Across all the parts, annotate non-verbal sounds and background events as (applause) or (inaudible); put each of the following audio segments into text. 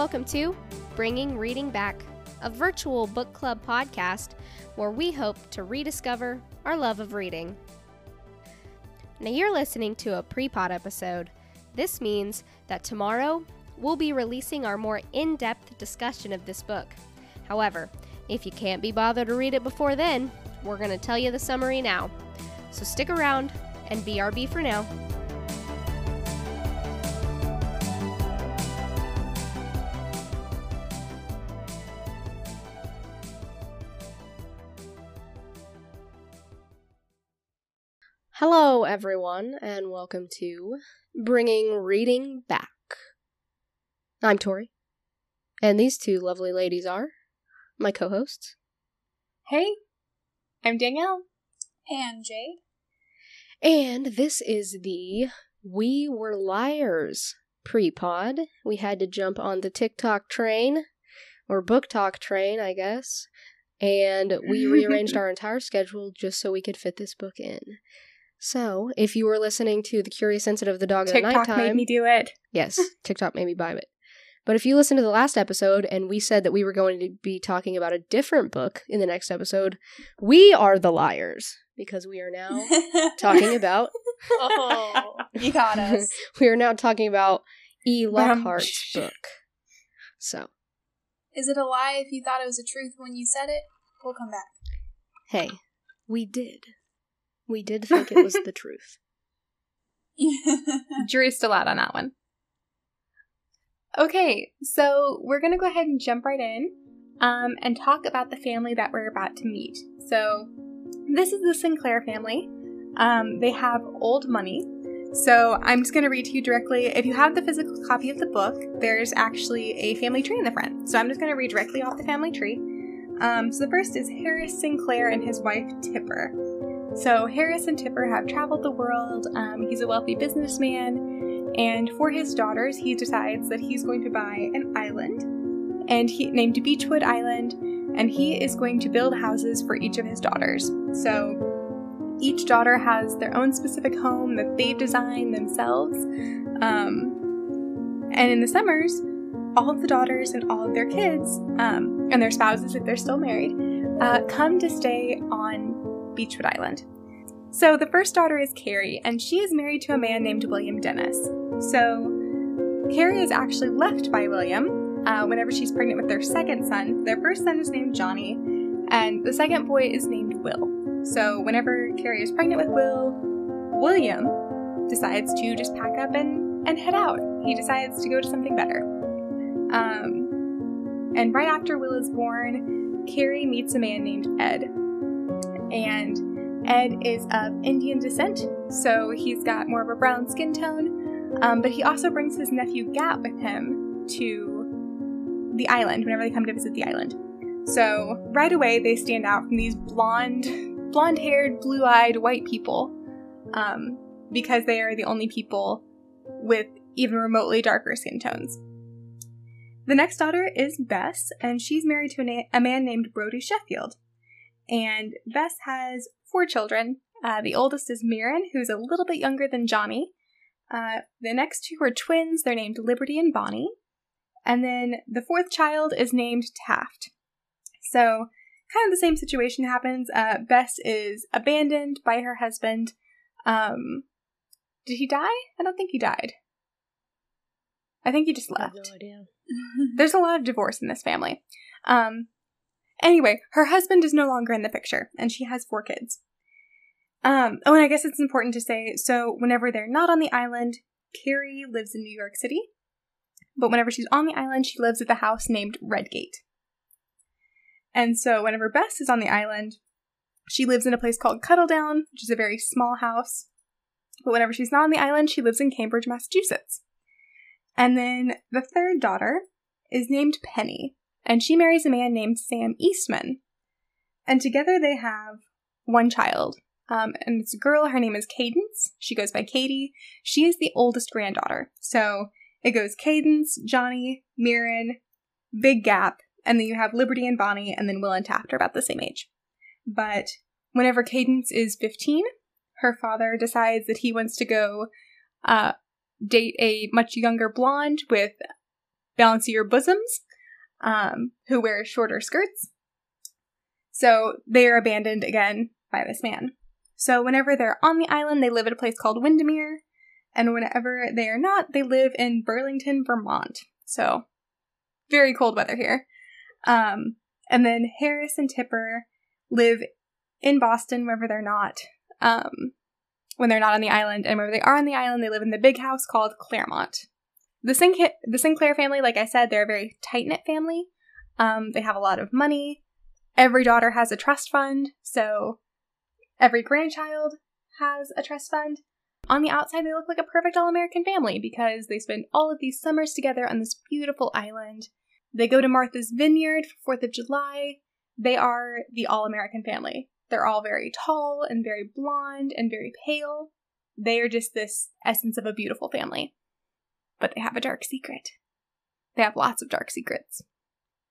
Welcome to Bringing Reading Back, a virtual book club podcast where we hope to rediscover our love of reading. Now, you're listening to a pre pod episode. This means that tomorrow we'll be releasing our more in depth discussion of this book. However, if you can't be bothered to read it before then, we're going to tell you the summary now. So stick around and BRB for now. Hello, everyone, and welcome to Bringing Reading Back. I'm Tori, and these two lovely ladies are my co hosts. Hey, I'm Danielle. And Jade. And this is the We Were Liars pre pod. We had to jump on the TikTok train, or BookTok train, I guess, and we (laughs) rearranged our entire schedule just so we could fit this book in. So, if you were listening to The Curious Incident of the Dog TikTok at Nighttime, made me do it. (laughs) yes, (laughs) TikTok made me buy it. But if you listened to the last episode and we said that we were going to be talking about a different book in the next episode, we are the liars because we are now (laughs) talking about oh, you got us. we are now talking about E. Lockhart's book. So, Is it a lie if you thought it was a truth when you said it? We'll come back. hey, we did. We did think it was the (laughs) truth. (laughs) Jury's still out on that one. Okay, so we're gonna go ahead and jump right in um, and talk about the family that we're about to meet. So, this is the Sinclair family. Um, they have old money. So, I'm just gonna read to you directly. If you have the physical copy of the book, there's actually a family tree in the front. So, I'm just gonna read directly off the family tree. Um, so, the first is Harris Sinclair and his wife Tipper. So, Harris and Tipper have traveled the world. Um, he's a wealthy businessman, and for his daughters, he decides that he's going to buy an island, and he named Beechwood Island, and he is going to build houses for each of his daughters. So, each daughter has their own specific home that they've designed themselves. Um, and in the summers, all of the daughters and all of their kids, um, and their spouses if they're still married, uh, come to stay on Beechwood Island. So the first daughter is Carrie, and she is married to a man named William Dennis. So Carrie is actually left by William uh, whenever she's pregnant with their second son. Their first son is named Johnny, and the second boy is named Will. So whenever Carrie is pregnant with Will, William decides to just pack up and, and head out. He decides to go to something better. Um, and right after Will is born, Carrie meets a man named Ed. And Ed is of Indian descent, so he's got more of a brown skin tone. Um, but he also brings his nephew Gat with him to the island whenever they come to visit the island. So right away they stand out from these blonde, blonde-haired, blue-eyed white people, um, because they are the only people with even remotely darker skin tones. The next daughter is Bess, and she's married to a, na- a man named Brody Sheffield. And Bess has four children. Uh, the oldest is Mirren, who's a little bit younger than Johnny. Uh, the next two are twins. They're named Liberty and Bonnie. And then the fourth child is named Taft. So, kind of the same situation happens. Uh, Bess is abandoned by her husband. Um, did he die? I don't think he died. I think he just left. no idea. (laughs) (laughs) There's a lot of divorce in this family. Um, anyway, her husband is no longer in the picture, and she has four kids. Um, oh, and I guess it's important to say so whenever they're not on the island, Carrie lives in New York City, but whenever she's on the island, she lives at the house named Redgate. And so whenever Bess is on the island, she lives in a place called Cuddledown, which is a very small house. But whenever she's not on the island, she lives in Cambridge, Massachusetts. And then the third daughter is named Penny, and she marries a man named Sam Eastman. And together they have one child. Um, and it's a girl, her name is Cadence. She goes by Katie. She is the oldest granddaughter. So it goes Cadence, Johnny, Mirren, Big Gat, and then you have Liberty and Bonnie, and then Will and Taft are about the same age. But whenever Cadence is 15, her father decides that he wants to go uh, date a much younger blonde with bouncier bosoms, um, who wear shorter skirts. So they are abandoned again by this man. So whenever they're on the island, they live at a place called Windermere, and whenever they are not, they live in Burlington, Vermont. So very cold weather here. Um, and then Harris and Tipper live in Boston wherever they're not. Um, when they're not on the island, and whenever they are on the island, they live in the big house called Clairmont. The, the Sinclair family, like I said, they're a very tight knit family. Um, they have a lot of money. Every daughter has a trust fund, so every grandchild has a trust fund. On the outside, they look like a perfect all American family because they spend all of these summers together on this beautiful island. They go to Martha's Vineyard for 4th of July. They are the all American family. They're all very tall and very blonde and very pale. They are just this essence of a beautiful family. But they have a dark secret. They have lots of dark secrets.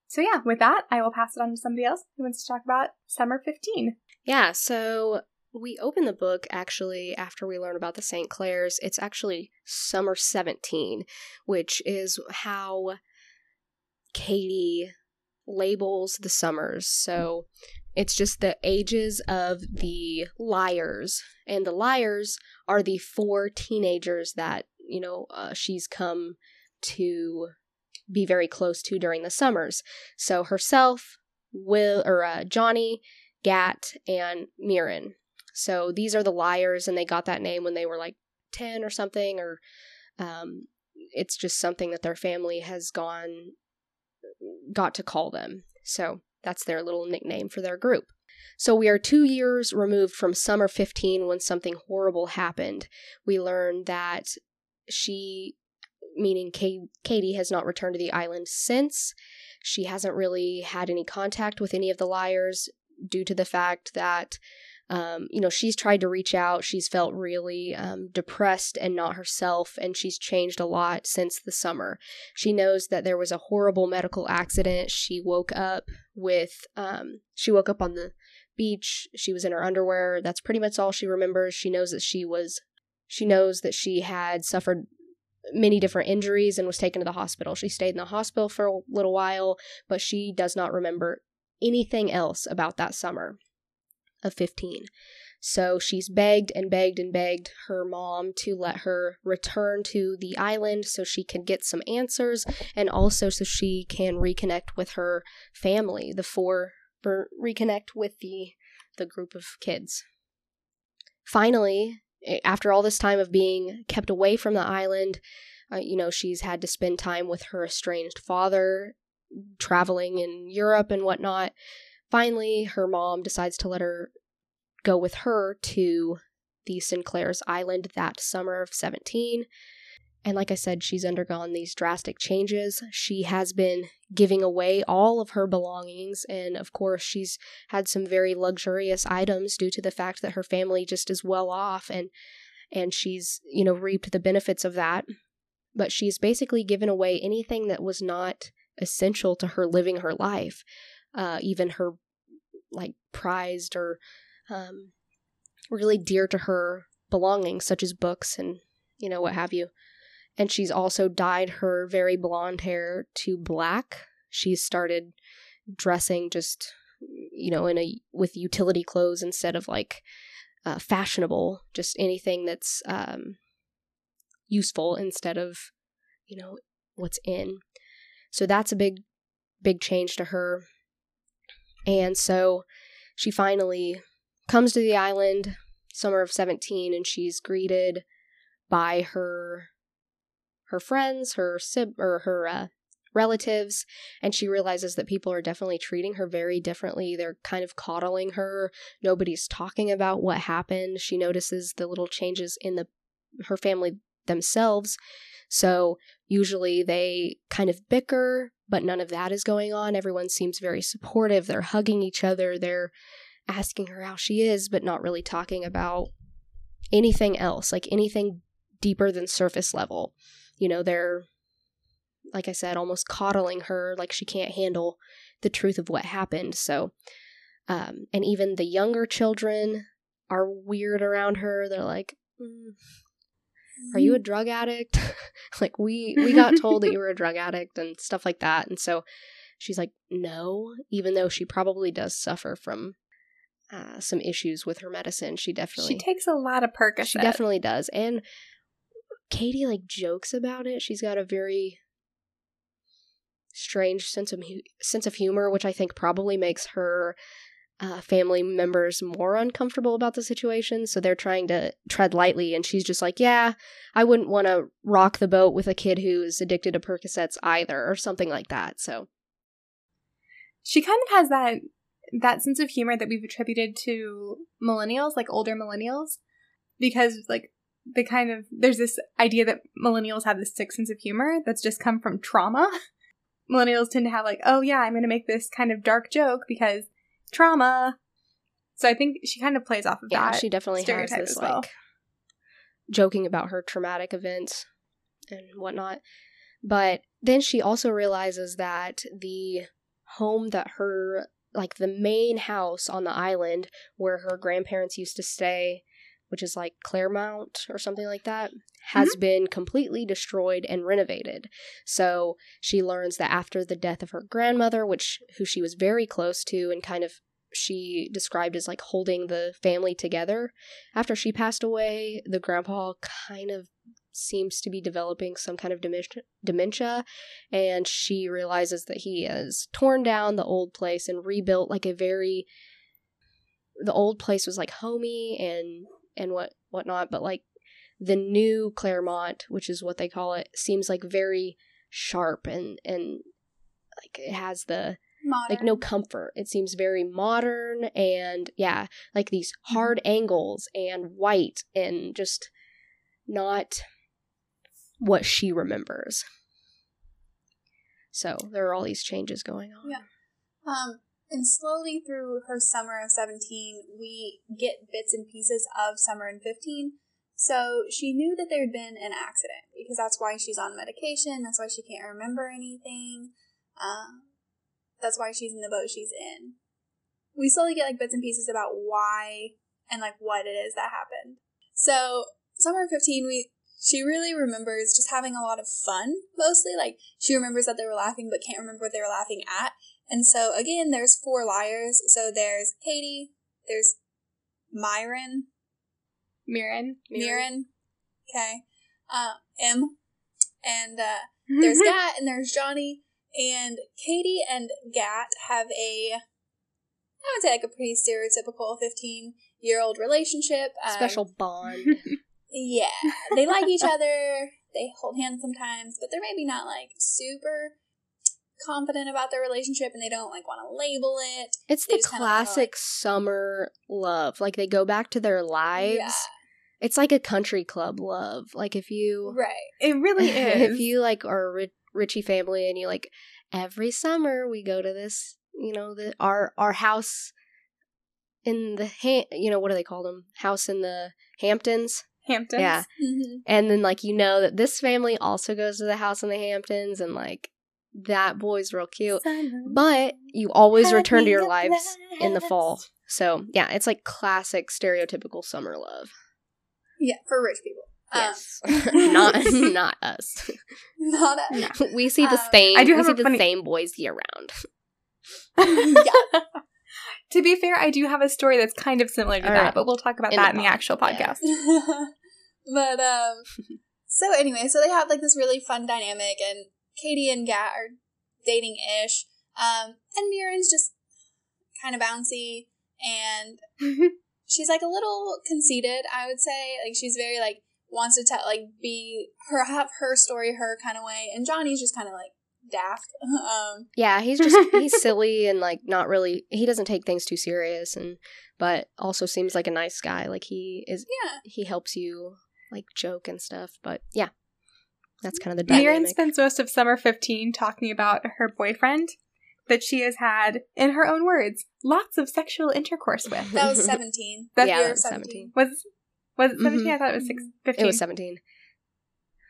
So, yeah, with that, I will pass it on to somebody else who wants to talk about Summer 15. Yeah, so we open the book actually after we learn about the St. Clairs. It's actually Summer 17, which is how Katie labels the summers. So it's just the ages of the liars. And the liars are the four teenagers that, you know, uh, she's come to be very close to during the summers. So herself, Will, or uh, Johnny, Gat, and Mirren. So these are the liars, and they got that name when they were like 10 or something, or um, it's just something that their family has gone, got to call them. So that's their little nickname for their group. So we are two years removed from summer 15 when something horrible happened. We learn that she, meaning Katie, has not returned to the island since. She hasn't really had any contact with any of the liars due to the fact that um, you know, she's tried to reach out. She's felt really um, depressed and not herself, and she's changed a lot since the summer. She knows that there was a horrible medical accident. She woke up with, um, she woke up on the beach. She was in her underwear. That's pretty much all she remembers. She knows that she was, she knows that she had suffered many different injuries and was taken to the hospital. She stayed in the hospital for a little while, but she does not remember anything else about that summer of 15. So she's begged and begged and begged her mom to let her return to the island so she can get some answers and also so she can reconnect with her family, the four, reconnect with the the group of kids. Finally, after all this time of being kept away from the island, uh, you know, she's had to spend time with her estranged father, traveling in Europe and whatnot. Finally, her mom decides to let her go with her to the Sinclair's Island that summer of 17. And like I said, she's undergone these drastic changes. She has been giving away all of her belongings. And of course, she's had some very luxurious items due to the fact that her family just is well off and and she's, you know, reaped the benefits of that. But she's basically given away anything that was not essential to her living her life uh, even her like prized or um, really dear to her belongings, such as books and you know what have you. And she's also dyed her very blonde hair to black. She's started dressing just you know in a with utility clothes instead of like uh, fashionable, just anything that's um, useful instead of you know what's in. So that's a big big change to her. And so she finally comes to the island, summer of 17, and she's greeted by her her friends, her sib or her uh, relatives, and she realizes that people are definitely treating her very differently. They're kind of coddling her. Nobody's talking about what happened. She notices the little changes in the her family themselves. So usually they kind of bicker, but none of that is going on. Everyone seems very supportive. They're hugging each other. They're asking her how she is, but not really talking about anything else, like anything deeper than surface level. You know, they're, like I said, almost coddling her like she can't handle the truth of what happened. So, um, and even the younger children are weird around her. They're like, mm, are you a drug addict? (laughs) like we we got told that you were a drug addict and stuff like that. And so she's like, no, even though she probably does suffer from uh, some issues with her medicine. She definitely She takes a lot of Percocet. she definitely does. And Katie like jokes about it. She's got a very strange sense of hu- sense of humor, which I think probably makes her uh, family members more uncomfortable about the situation. So they're trying to tread lightly, and she's just like, "Yeah, I wouldn't want to rock the boat with a kid who's addicted to Percocets either, or something like that." So she kind of has that that sense of humor that we've attributed to millennials, like older millennials, because like the kind of there's this idea that millennials have this sick sense of humor that's just come from trauma. (laughs) millennials tend to have like, oh yeah, I'm going to make this kind of dark joke because trauma. So I think she kind of plays off of that. yeah, that. she definitely has this well. like joking about her traumatic events and whatnot. But then she also realizes that the home that her like the main house on the island where her grandparents used to stay, which is like Clairmont or something like that, has mm-hmm. been completely destroyed and renovated. So she learns that after the death of her grandmother, which who she was very close to and kind of she described as like holding the family together. After she passed away, the grandpa kind of seems to be developing some kind of dementia, dementia and she realizes that he has torn down the old place and rebuilt like a very the old place was like homey and and what whatnot but like the new clairmont which is what they call it seems like very sharp and and like it has the Modern. like no comfort. It seems very modern and yeah, like these hard angles and white and just not what she remembers. So there are all these changes going on. Yeah. Um, and slowly through her summer of 17, we get bits and pieces of summer in 15. So she knew that there had been an accident because that's why she's on medication. That's why she can't remember anything. Um, that's why she's in the boat she's in. We slowly get like bits and pieces about why and like what it is that happened. So summer of 15, we she really remembers just having a lot of fun mostly. Like she remembers that they were laughing but can't remember what they were laughing at. And so again, there's four liars. So there's Katie, there's Myron, Mirren. Mirren, okay, uh, M, and uh, (laughs) there's Gat and there's Johnny. And Katie and Gat have a, I would say like a pretty stereotypical 15 year old relationship. Um, Special bond. (laughs) Yeah, they like each (laughs) other. They hold hands sometimes, but they're maybe not like super confident about their relationship and they don't like want to label it. It's They the just kinda wanna, classic summer love. Like they go back to their lives. Yeah, It's like a country club love. Like if you right. It really (laughs) is. if you like are a ri- Richie family and you like every summer we go to this, you know, the our our house in the ha- you know what do they call them? House in the Hamptons. Hamptons. Yeah. hmm And then like you know that this family also goes to the house in the Hamptons and like that boy's real cute. But you always return to your lives in the fall. So yeah, it's like classic stereotypical summer love. Yeah, for rich people. Um, Yes. (laughs) not (laughs) not us. not a, we see the Um, same I do we see the funny- same boys year round. (laughs) yeah. to be fair, I do have a story that's kind of similar to All that, right. but we'll talk about In that the in the actual yeah. podcast. but um so anyway so they have like this really fun dynamic and katie and gat are dating ish um and Mirren's just kind of bouncy and (laughs) she's like a little conceited i would say like she's very like wants to tell like be her have her story her kind of way and johnny's just kind of like daft (laughs) um Yeah, he's just he's silly and like not really he doesn't take things too serious and but also seems like a nice guy. Like he is yeah he helps you like joke and stuff. But yeah. That's kind of the Mirren dynamic. spends most of summer 15 talking about her boyfriend that she has had, in her own words, lots of sexual intercourse with. that was (laughs) 17 That's- yeah, Year that of was 17. Was was it 17? Mhm. I thought it was six, 15. It was 17.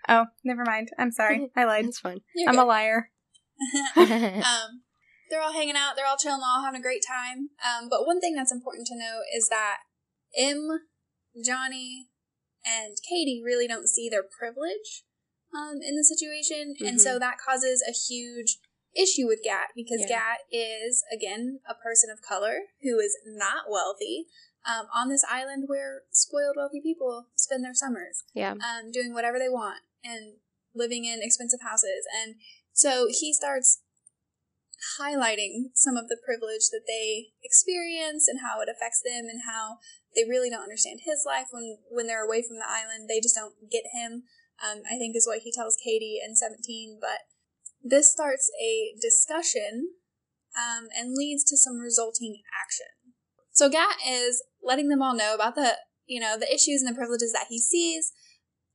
Oh, never mind. I'm sorry. (laughs) I lied. It's fine. You're I'm good. a liar. (laughs) um, they're all hanging out, they're all chilling, all having a great time. Um, but one thing that's important to note is that M, Johnny, and Katie really don't see their privilege um, in the situation, mm-hmm. and so mm-hmm. that causes a huge issue with Gat because yeah. Gat is again a person of color who is not wealthy. Um, on this island where spoiled wealthy people spend their summers, yeah, um, doing whatever they want and living in expensive houses, and so he starts highlighting some of the privilege that they experience and how it affects them and how they really don't understand his life when when they're away from the island they just don't get him um, i think is what he tells katie in 17 but this starts a discussion um, and leads to some resulting action. So gat is letting them all know about the you know the issues and the privileges that he sees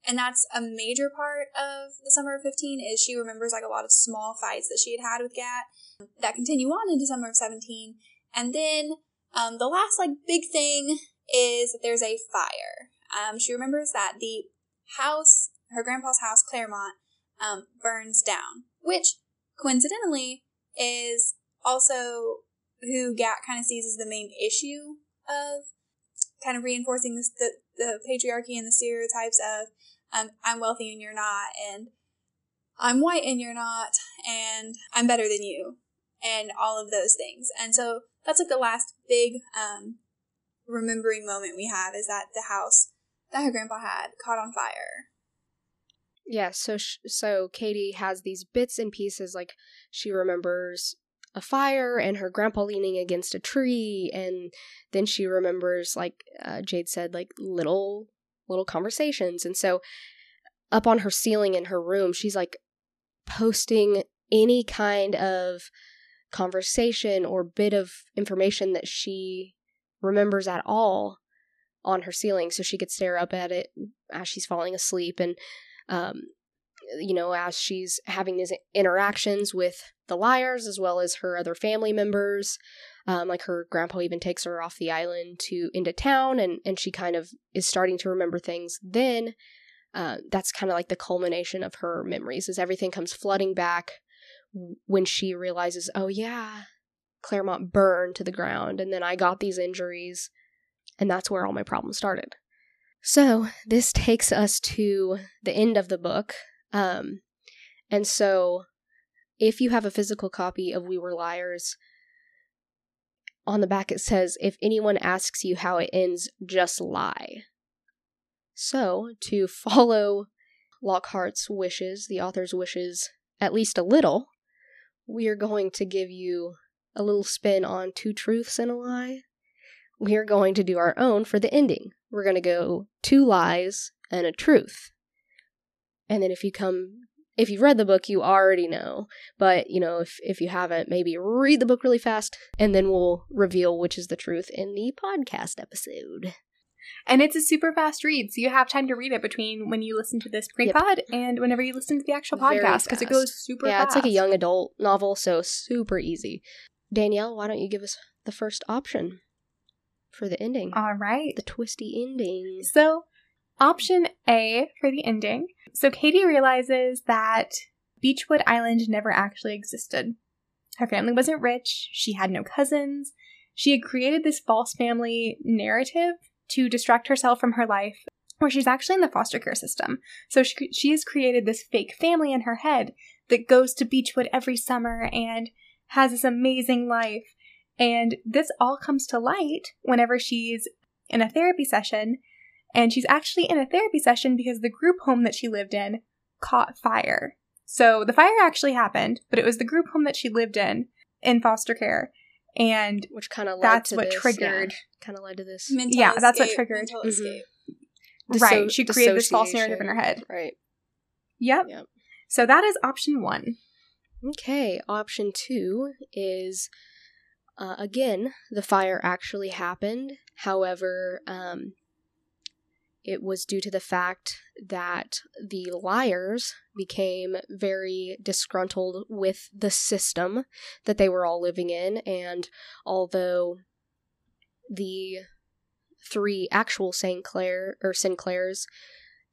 and that's a major part of the summer of 15 is she remembers like a lot of small fights that she had had with gat that continue on into summer of 17 and then um, the last like big thing is that there's a fire. Um, she remembers that the house her grandpa's house clairmont um, burns down which coincidentally is also who gat kind of sees as the main issue of kind of reinforcing this, the, the patriarchy and the stereotypes of um, I'm wealthy and you're not, and I'm white and you're not, and I'm better than you, and all of those things. And so that's like the last big um, remembering moment we have is that the house that her grandpa had caught on fire. Yeah, so sh- so Katie has these bits and pieces like she remembers a fire and her grandpa leaning against a tree and then she remembers like uh, Jade said like little little conversations. And so up on her ceiling in her room, she's like posting any kind of conversation or bit of information that she remembers at all on her ceiling so she could stare up at it as she's falling asleep and um, you know as she's having these interactions with the liars as well as her other family members um, like her grandpa even takes her off the island to into town, and and she kind of is starting to remember things. Then uh, that's kind of like the culmination of her memories, as everything comes flooding back when she realizes, oh yeah, Clairmont burned to the ground, and then I got these injuries, and that's where all my problems started. So this takes us to the end of the book. Um, and so if you have a physical copy of We Were Liars, on the back it says, if anyone asks you how it ends, just lie. So, to (laughs) follow Lockhart's wishes, the author's wishes, at least a little, we are going to give you a little spin on two truths and a lie. We are going to do our own for the ending. We're going to go two lies and a truth. And then if you come if you've read the book, you already know. But, you know, if, if you haven't, maybe read the book really fast and then we'll reveal which is the truth in the podcast episode. And it's a super fast read, so you have time to read it between when you listen to this pre pod yep. and whenever you listen to the actual podcast because it goes super yeah, fast. it's like a young adult novel, so super easy. Danielle, why don't you give us the first option for the ending? All right. The twisty ending. So, option A for the ending so Katie realizes that Beechwood Island never actually existed. Her family wasn't rich, she had no cousins. She had created this false family narrative to distract herself from her life, where she's actually in the foster care system. So she, she has created this fake family in her head that goes to Beechwood every summer and has this amazing life. And this all comes to light whenever she's in a therapy session and she's actually in a therapy session because the group home that she lived in caught fire. So the fire actually happened, but it was the group home that she lived in in foster care. And which kind of that's what this, triggered yeah, kind of led to this. Mental yeah, escape, that's what triggered. Mm-hmm. Right, she created this false narrative in her head. Right. Yep. yep. So that is option one. Okay, option two is uh, again the fire actually happened. However, um, it was due to the fact that the liars became very disgruntled with the system that they were all living in. And although the three actual St. Clair or Sinclairs,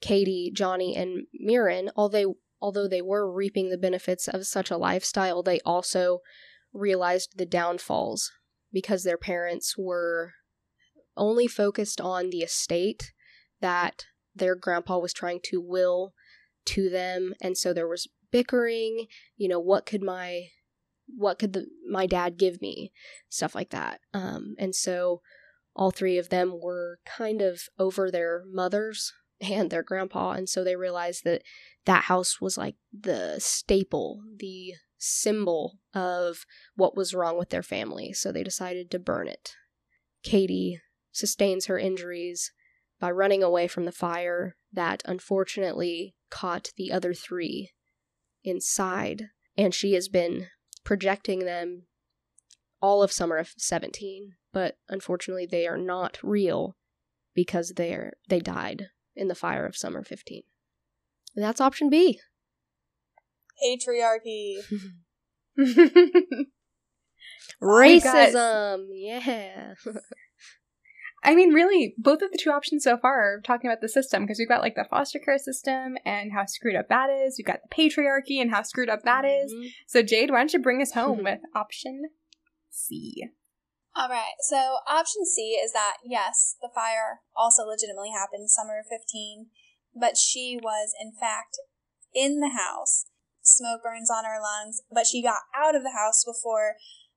Katie, Johnny, and Mirren, although although they were reaping the benefits of such a lifestyle, they also realized the downfalls because their parents were only focused on the estate that their grandpa was trying to will to them. And so there was bickering you know what could my what could the, my dad give me? Stuff like that. Um, and so all three of them were kind of over their mothers (laughs) and their grandpa. And so they realized that that house was like the staple the symbol of what was wrong with their family so they decided to burn it. Katie sustains her injuries by running away from the fire that unfortunately caught the other three inside and she has been projecting them all of summer of 17 but unfortunately they are not real because they're they died in the fire of summer 15 and that's option b Patriarchy. (laughs) racism yeah I mean, really, both of the two options so far are talking about the system because we've got like the foster care system and how screwed up that is. We've got the patriarchy and how screwed up that is. Mhm. So, Jade, why don't you bring us home (laughs) with option C? All right. So option C is that yes, the fire also legitimately happened summer of 15, but she was in fact in the house. Smoke burns on her lungs, but she got out of the house before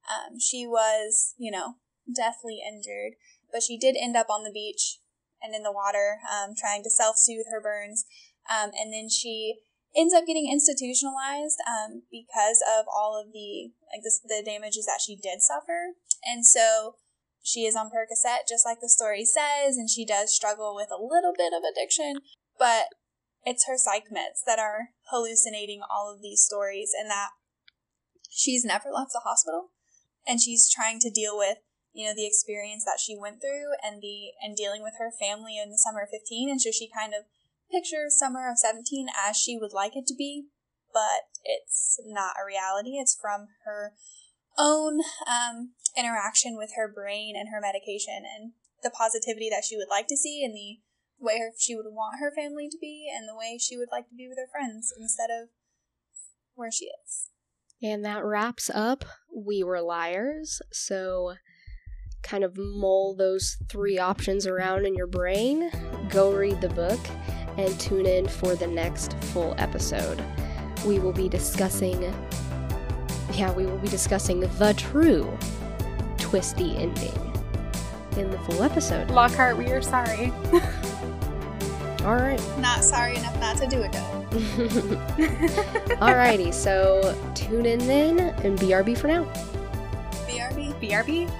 um, she was, you know, deathly injured. But she did end up on the beach and in the water, um, trying to self-soothe her burns. Um, and then she ends up getting institutionalized um, because of all of the like the, the damages that she did suffer. And so she is on Percocet, just like the story says, and she does struggle with a little bit of addiction, but it's her psych meds that are hallucinating all of these stories, and that she's never left the hospital, and she's trying to deal with you know the experience that she went through and the and dealing with her family in the summer of 15 and so she kind of pictures summer of 17 as she would like it to be but it's not a reality. It's from her own um, interaction with her brain and her medication and the positivity that she would like to see and the way her, she would want her family to be and the way she would like to be with her friends instead of where she is. And that wraps up We Were Liars. So, kind of mull those three options around in your brain, go read the book, and tune in for the next full episode. We will be discussing, yeah, we will be discussing the true twisty ending in the full episode. Lockhart, we are sorry. (laughs) All right. Not sorry enough not to do it though. (laughs) Alrighty, so tune in then and BRB for now. BRB. BRB.